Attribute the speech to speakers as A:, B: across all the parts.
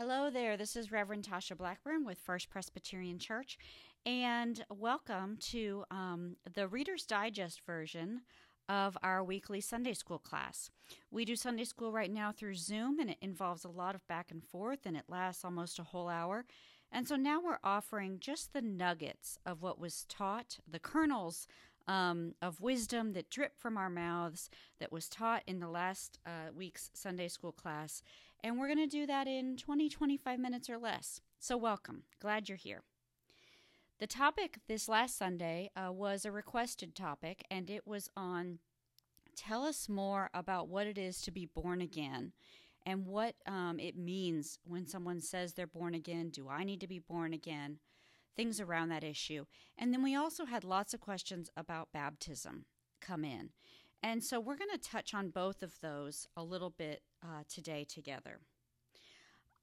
A: Hello there. This is Reverend Tasha Blackburn with First Presbyterian Church, and welcome to um, the Reader's Digest version of our weekly Sunday school class. We do Sunday school right now through Zoom, and it involves a lot of back and forth, and it lasts almost a whole hour. And so now we're offering just the nuggets of what was taught, the kernels um, of wisdom that drip from our mouths that was taught in the last uh, week's Sunday school class. And we're going to do that in 20, 25 minutes or less. So, welcome. Glad you're here. The topic this last Sunday uh, was a requested topic, and it was on tell us more about what it is to be born again and what um, it means when someone says they're born again. Do I need to be born again? things around that issue. And then we also had lots of questions about baptism come in. And so we're going to touch on both of those a little bit uh, today together.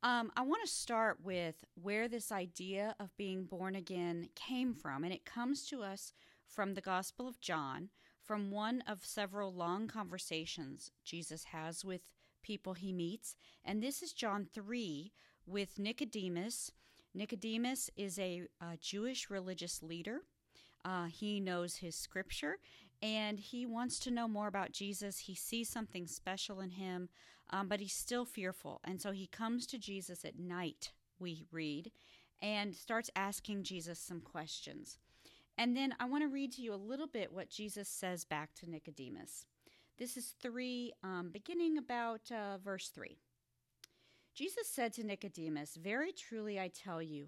A: Um, I want to start with where this idea of being born again came from, and it comes to us from the Gospel of John, from one of several long conversations Jesus has with people he meets. And this is John 3 with Nicodemus Nicodemus is a, a Jewish religious leader. Uh, he knows his scripture and he wants to know more about Jesus. He sees something special in him, um, but he's still fearful. And so he comes to Jesus at night, we read, and starts asking Jesus some questions. And then I want to read to you a little bit what Jesus says back to Nicodemus. This is 3, um, beginning about uh, verse 3. Jesus said to Nicodemus, Very truly I tell you,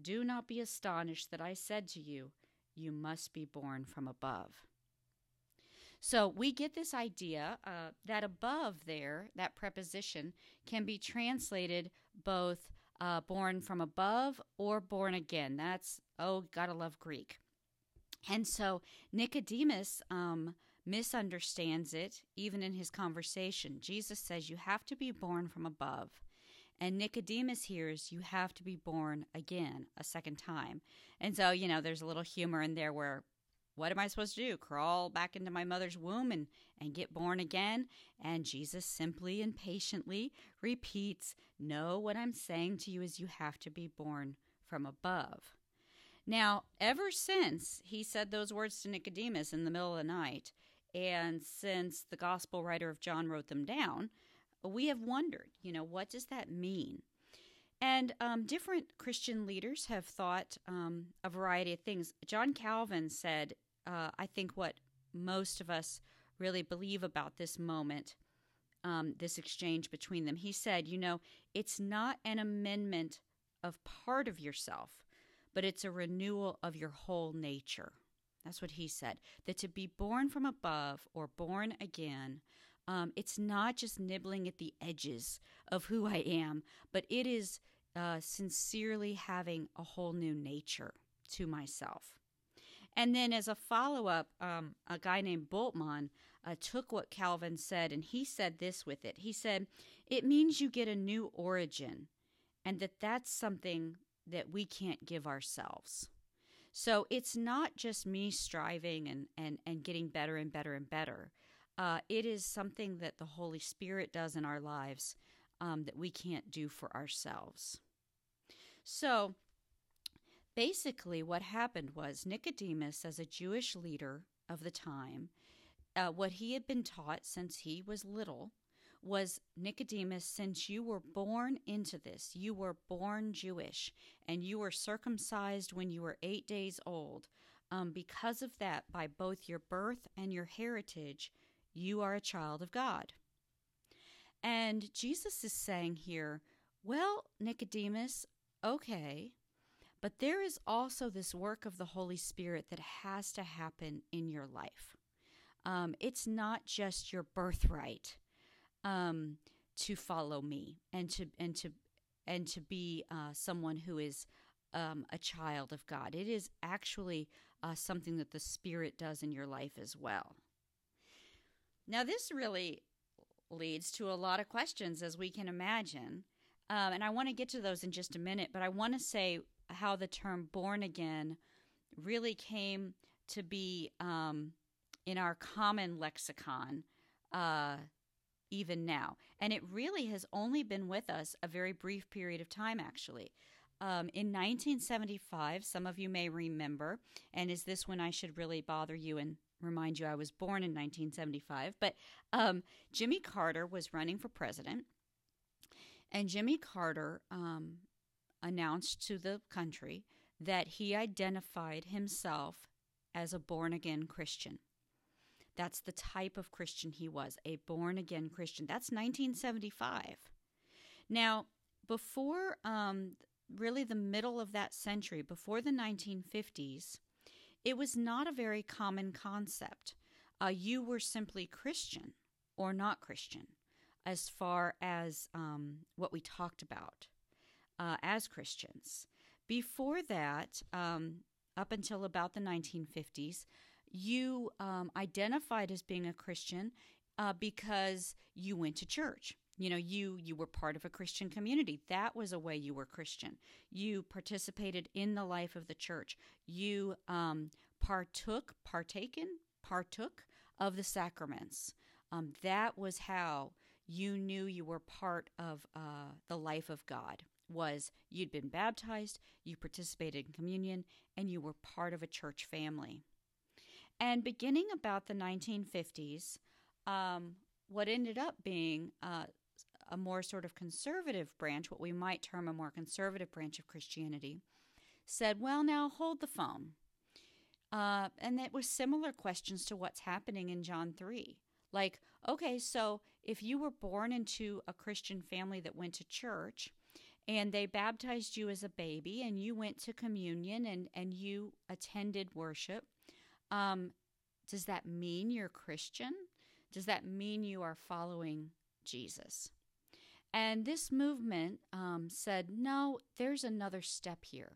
A: Do not be astonished that I said to you, You must be born from above. So we get this idea uh, that above there, that preposition, can be translated both uh, born from above or born again. That's, oh, gotta love Greek. And so Nicodemus um, misunderstands it even in his conversation. Jesus says, You have to be born from above. And Nicodemus hears you have to be born again a second time. And so, you know, there's a little humor in there where what am I supposed to do? Crawl back into my mother's womb and, and get born again? And Jesus simply and patiently repeats, No, what I'm saying to you is you have to be born from above. Now, ever since he said those words to Nicodemus in the middle of the night, and since the gospel writer of John wrote them down, we have wondered, you know, what does that mean? And um, different Christian leaders have thought um, a variety of things. John Calvin said, uh, I think what most of us really believe about this moment, um, this exchange between them. He said, you know, it's not an amendment of part of yourself, but it's a renewal of your whole nature. That's what he said. That to be born from above or born again um, it's not just nibbling at the edges of who I am, but it is uh, sincerely having a whole new nature to myself. And then, as a follow up, um, a guy named Bultmann uh, took what Calvin said and he said this with it. He said, It means you get a new origin, and that that's something that we can't give ourselves. So it's not just me striving and, and, and getting better and better and better. Uh, it is something that the Holy Spirit does in our lives um, that we can't do for ourselves. So, basically, what happened was Nicodemus, as a Jewish leader of the time, uh, what he had been taught since he was little was Nicodemus, since you were born into this, you were born Jewish, and you were circumcised when you were eight days old. Um, because of that, by both your birth and your heritage, you are a child of God. And Jesus is saying here, well, Nicodemus, okay, but there is also this work of the Holy Spirit that has to happen in your life. Um, it's not just your birthright um, to follow me and to and to and to be uh, someone who is um, a child of God. It is actually uh, something that the Spirit does in your life as well. Now, this really leads to a lot of questions, as we can imagine. Um, and I want to get to those in just a minute, but I want to say how the term born again really came to be um, in our common lexicon uh, even now. And it really has only been with us a very brief period of time, actually. Um, in 1975, some of you may remember, and is this when I should really bother you and remind you I was born in 1975? But um, Jimmy Carter was running for president, and Jimmy Carter um, announced to the country that he identified himself as a born again Christian. That's the type of Christian he was, a born again Christian. That's 1975. Now, before um, really the middle of that century, before the 1950s, it was not a very common concept. Uh, you were simply Christian or not Christian as far as um, what we talked about uh, as Christians. Before that, um, up until about the 1950s, you um, identified as being a Christian uh, because you went to church. You know, you you were part of a Christian community. That was a way you were Christian. You participated in the life of the church. You um, partook, partaken, partook of the sacraments. Um, that was how you knew you were part of uh, the life of God was you'd been baptized, you participated in communion, and you were part of a church family. And beginning about the 1950s, um, what ended up being uh, a more sort of conservative branch, what we might term a more conservative branch of Christianity, said, well, now hold the phone. Uh, and it was similar questions to what's happening in John 3. Like, okay, so if you were born into a Christian family that went to church, and they baptized you as a baby and you went to communion and, and you attended worship um, does that mean you're christian does that mean you are following jesus and this movement um, said no there's another step here.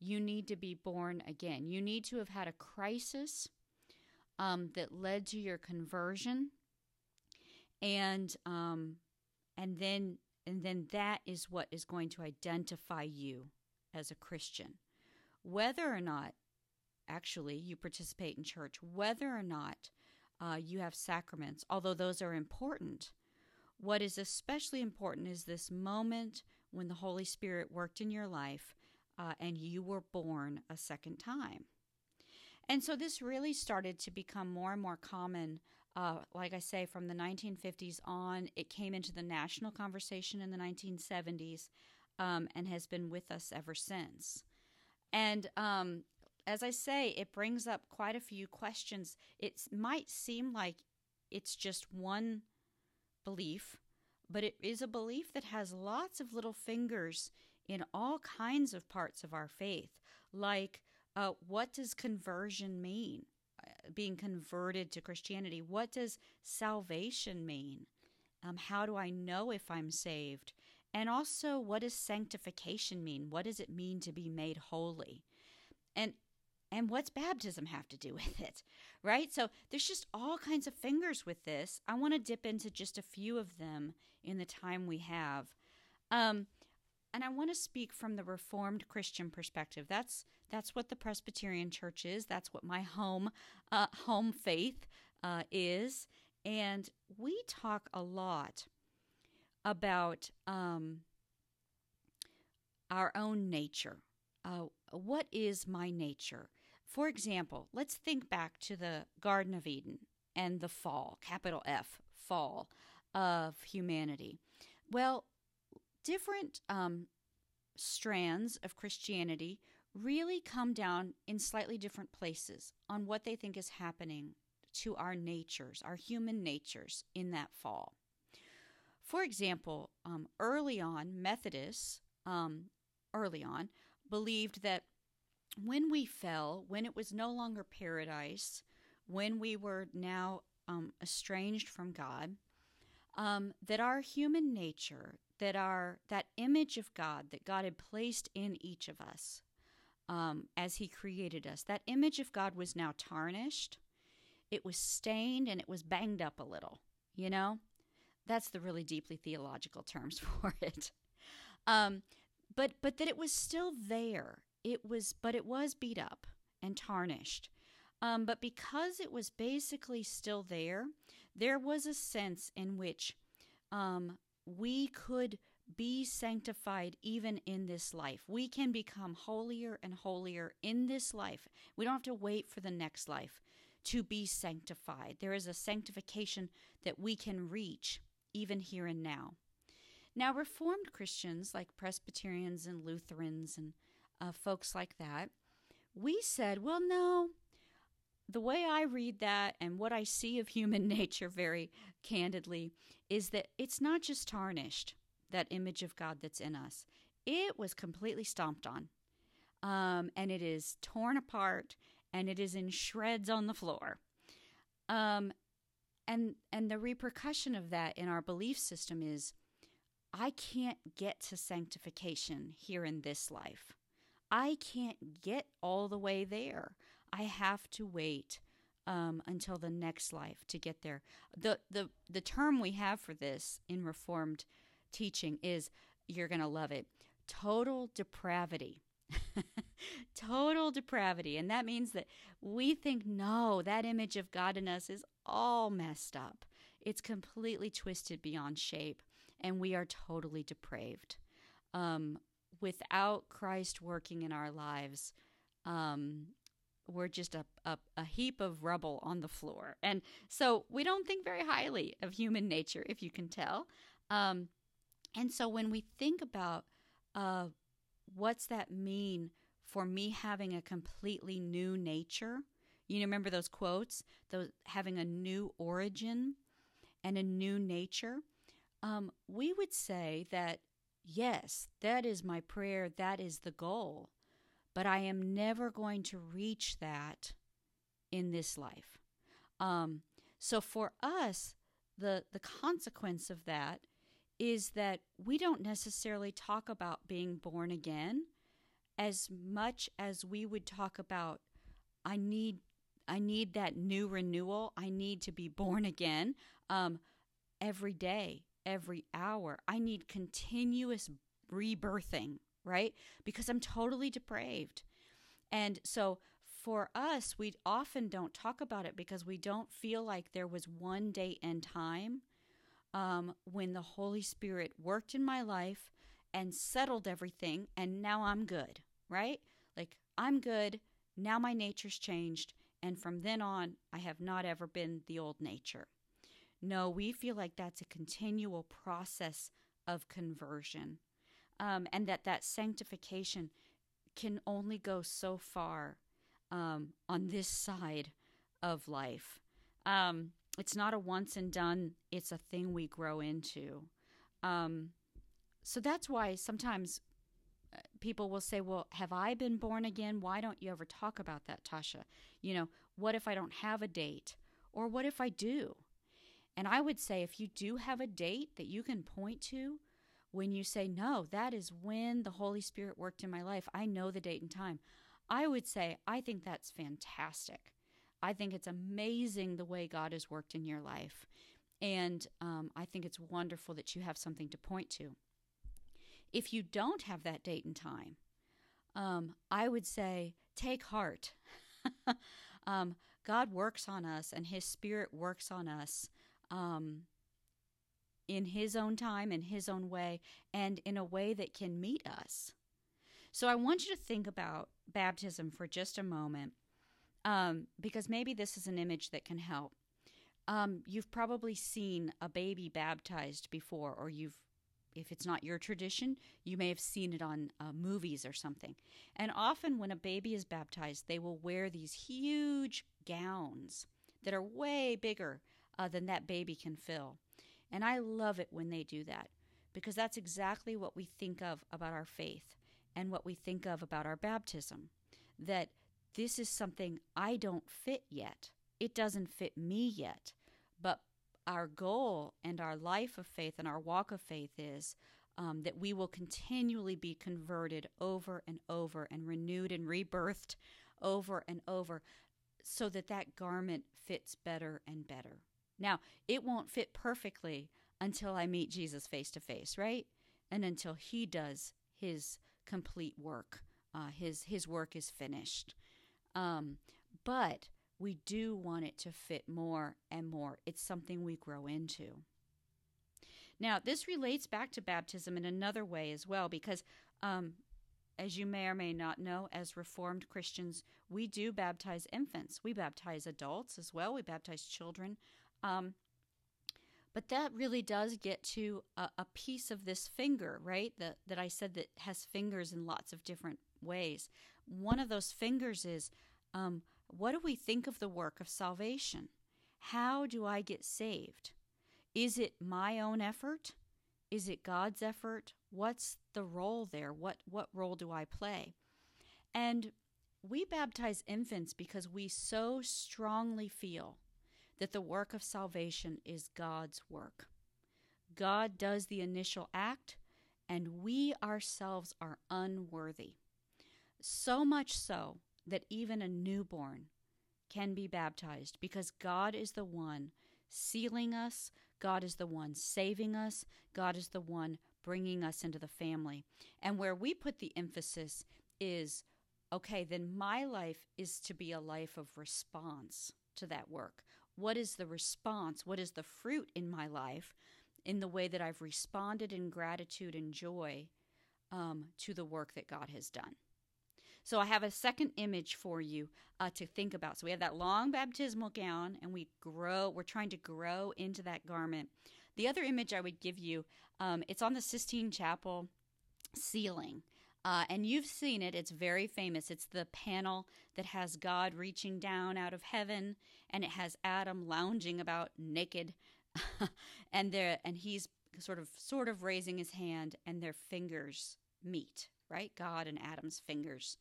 A: You need to be born again. You need to have had a crisis um, that led to your conversion. And um, and then and then that is what is going to identify you as a Christian. Whether or not, actually, you participate in church, whether or not uh, you have sacraments, although those are important, what is especially important is this moment when the Holy Spirit worked in your life uh, and you were born a second time. And so this really started to become more and more common uh, like I say, from the 1950s on, it came into the national conversation in the 1970s um, and has been with us ever since. And um, as I say, it brings up quite a few questions. It might seem like it's just one belief, but it is a belief that has lots of little fingers in all kinds of parts of our faith. Like, uh, what does conversion mean? being converted to Christianity. What does salvation mean? Um, how do I know if I'm saved? And also, what does sanctification mean? What does it mean to be made holy? And and what's baptism have to do with it? Right? So there's just all kinds of fingers with this. I want to dip into just a few of them in the time we have. Um, and I want to speak from the Reformed Christian perspective. That's that's what the Presbyterian Church is. That's what my home uh, home faith uh, is, and we talk a lot about um, our own nature. Uh, what is my nature? For example, let's think back to the Garden of Eden and the fall, capital F, fall of humanity. Well, different um, strands of Christianity really come down in slightly different places on what they think is happening to our natures, our human natures in that fall. For example, um, early on, Methodists, um, early on, believed that when we fell, when it was no longer paradise, when we were now um, estranged from God, um, that our human nature, that our that image of God that God had placed in each of us um, as He created us. That image of God was now tarnished, it was stained, and it was banged up a little, you know? That's the really deeply theological terms for it. Um, but but that it was still there. It was, but it was beat up and tarnished. Um, but because it was basically still there, there was a sense in which um, we could be sanctified even in this life. We can become holier and holier in this life. We don't have to wait for the next life to be sanctified. There is a sanctification that we can reach even here and now. Now, Reformed Christians like Presbyterians and Lutherans and uh, folks like that, we said, well, no, the way I read that and what I see of human nature very candidly is that it's not just tarnished, that image of God that's in us. It was completely stomped on. Um, and it is torn apart and it is in shreds on the floor. Um, and and the repercussion of that in our belief system is I can't get to sanctification here in this life. I can't get all the way there. I have to wait um, until the next life to get there. The, the, the term we have for this in Reformed teaching is you're going to love it total depravity. total depravity. And that means that we think, no, that image of God in us is all messed up. It's completely twisted beyond shape, and we are totally depraved. Um, without Christ working in our lives, um, we're just a, a, a, heap of rubble on the floor. And so we don't think very highly of human nature, if you can tell. Um, and so when we think about uh, what's that mean for me having a completely new nature, you remember those quotes, those having a new origin and a new nature. Um, we would say that yes, that is my prayer, that is the goal but I am never going to reach that in this life. Um, so for us, the the consequence of that is that we don't necessarily talk about being born again as much as we would talk about I need I need that new renewal. I need to be born again um, every day, every hour. I need continuous rebirthing right? Because I'm totally depraved. And so for us, we often don't talk about it because we don't feel like there was one day in time um, when the Holy Spirit worked in my life and settled everything, and now I'm good, right? Like, I'm good. Now my nature's changed. And from then on, I have not ever been the old nature. No, we feel like that's a continual process of conversion um, and that that sanctification can only go so far um, on this side of life. Um, it's not a once and done, it's a thing we grow into. Um, so that's why sometimes uh, people will say, Well, have I been born again? Why don't you ever talk about that, Tasha? You know, what if I don't have a date? Or what if I do? And I would say, if you do have a date that you can point to, when you say, No, that is when the Holy Spirit worked in my life, I know the date and time, I would say, I think that's fantastic. I think it's amazing the way God has worked in your life. And um, I think it's wonderful that you have something to point to. If you don't have that date and time, um, I would say, take heart. um, God works on us, and His Spirit works on us. Um, in His own time, in His own way, and in a way that can meet us. So I want you to think about baptism for just a moment, um, because maybe this is an image that can help. Um, you've probably seen a baby baptized before, or you've, if it's not your tradition, you may have seen it on uh, movies or something. And often, when a baby is baptized, they will wear these huge gowns that are way bigger uh, than that baby can fill. And I love it when they do that because that's exactly what we think of about our faith and what we think of about our baptism. That this is something I don't fit yet. It doesn't fit me yet. But our goal and our life of faith and our walk of faith is um, that we will continually be converted over and over and renewed and rebirthed over and over so that that garment fits better and better. Now, it won't fit perfectly until I meet Jesus face to face, right? And until he does his complete work. Uh, his his work is finished. Um, but we do want it to fit more and more. It's something we grow into. Now, this relates back to baptism in another way as well, because um, as you may or may not know, as Reformed Christians, we do baptize infants. We baptize adults as well. We baptize children. Um, but that really does get to a, a, piece of this finger, right? That, that I said that has fingers in lots of different ways. One of those fingers is um, what do we think of the work of salvation? How do I get saved? Is it my own effort? Is it God's effort? What's the role there? What what role do I play? And we baptize infants because we so strongly feel that the work of salvation is God's work. God does the initial act, and we ourselves are unworthy. So much so that even a newborn can be baptized because God is the one sealing us, God is the one saving us, God is the one bringing us into the family. And where we put the emphasis is okay, then my life is to be a life of response to that work. What is the response? What is the fruit in my life in the way that I've responded in gratitude and joy um, to the work that God has done? So I have a second image for you uh, to think about. So we have that long baptismal gown, and we grow. We're trying to grow into that garment. The other image I would give you, um, it's on the Sistine Chapel ceiling. Uh, and you've seen it. It's very famous. It's the panel that has God reaching down out of heaven, and it has Adam lounging about naked, and there, and he's sort of sort of raising his hand, and their fingers meet. Right, God and Adam's fingers,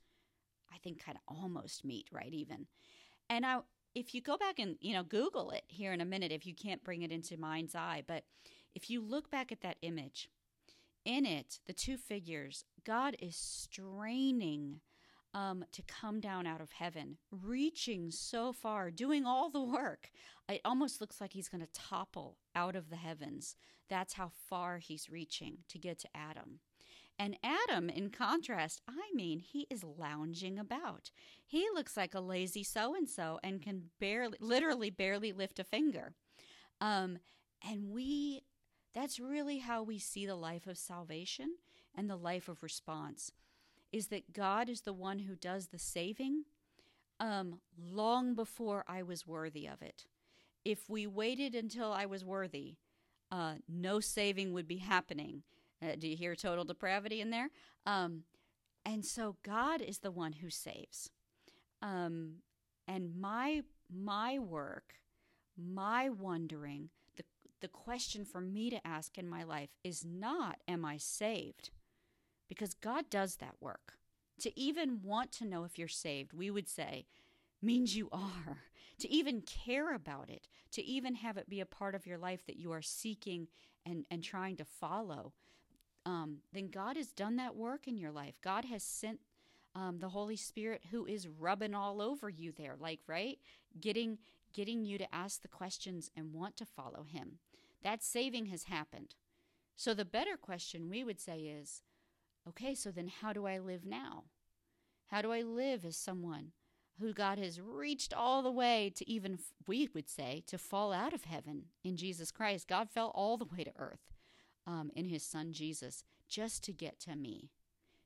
A: I think, kind of almost meet. Right, even. And I, if you go back and you know Google it here in a minute, if you can't bring it into mind's eye, but if you look back at that image in it, the two figures, God is straining um, to come down out of heaven, reaching so far, doing all the work. It almost looks like he's going to topple out of the heavens. That's how far he's reaching to get to Adam. And Adam, in contrast, I mean, he is lounging about. He looks like a lazy so and so and can barely, literally, barely lift a finger. Um, and we that's really how we see the life of salvation and the life of response is that God is the one who does the saving um, long before I was worthy of it. If we waited until I was worthy, uh, no saving would be happening. Uh, do you hear total depravity in there? Um, and so God is the one who saves. Um, and my my work, my wondering, the question for me to ask in my life is not, Am I saved? Because God does that work. To even want to know if you're saved, we would say, means you are. To even care about it, to even have it be a part of your life that you are seeking and, and trying to follow, um, then God has done that work in your life. God has sent um, the Holy Spirit who is rubbing all over you there, like, right? Getting getting you to ask the questions and want to follow Him. That saving has happened. So the better question we would say is okay, so then how do I live now? How do I live as someone who God has reached all the way to even, we would say, to fall out of heaven in Jesus Christ? God fell all the way to earth um, in his son Jesus just to get to me,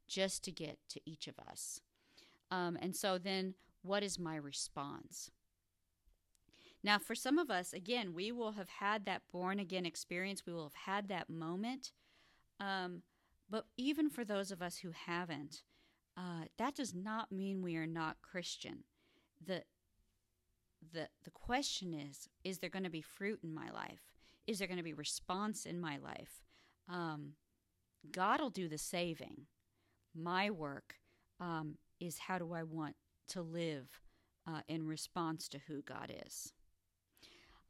A: just to get to each of us. Um, and so then, what is my response? Now, for some of us, again, we will have had that born again experience. We will have had that moment. Um, but even for those of us who haven't, uh, that does not mean we are not Christian. The, the, the question is is there going to be fruit in my life? Is there going to be response in my life? Um, God will do the saving. My work um, is how do I want to live uh, in response to who God is.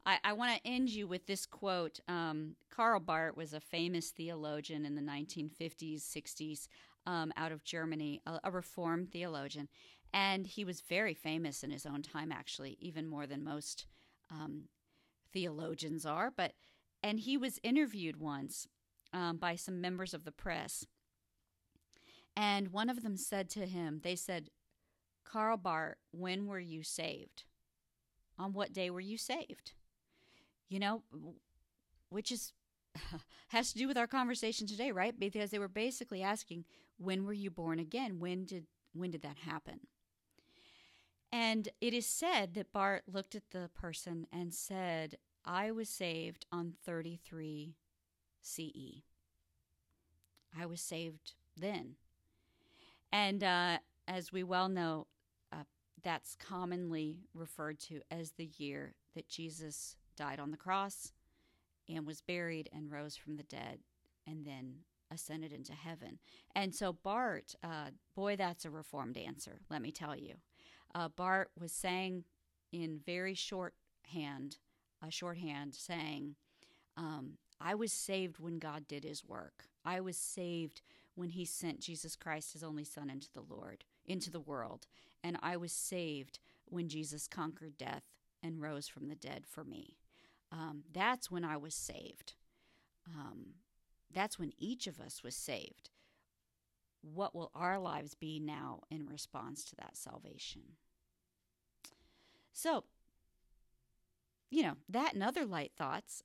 A: I, I want to end you with this quote. Um, Karl Barth was a famous theologian in the 1950s, 60s um, out of Germany, a, a Reformed theologian. And he was very famous in his own time, actually, even more than most um, theologians are. But and he was interviewed once um, by some members of the press, and one of them said to him, "They said, Karl Barth, when were you saved? On what day were you saved? You know, which is has to do with our conversation today, right? Because they were basically asking, when were you born again? When did when did that happen? And it is said that Barth looked at the person and said, I was saved on 33 CE. I was saved then. And uh, as we well know, uh, that's commonly referred to as the year that Jesus died on the cross and was buried and rose from the dead and then ascended into heaven. And so, Barth, uh, boy, that's a reformed answer, let me tell you. Uh, Barth was saying in very shorthand, a shorthand, saying, um, I was saved when God did his work. I was saved when he sent Jesus Christ, his only son, into the Lord, into the world. And I was saved when Jesus conquered death and rose from the dead for me. Um, that's when I was saved. Um, that's when each of us was saved. What will our lives be now in response to that salvation? So, you know, that and other light thoughts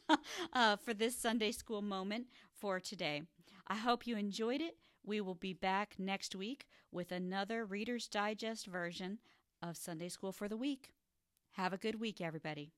A: uh, for this Sunday school moment for today. I hope you enjoyed it. We will be back next week with another Reader's Digest version of Sunday School for the Week. Have a good week, everybody.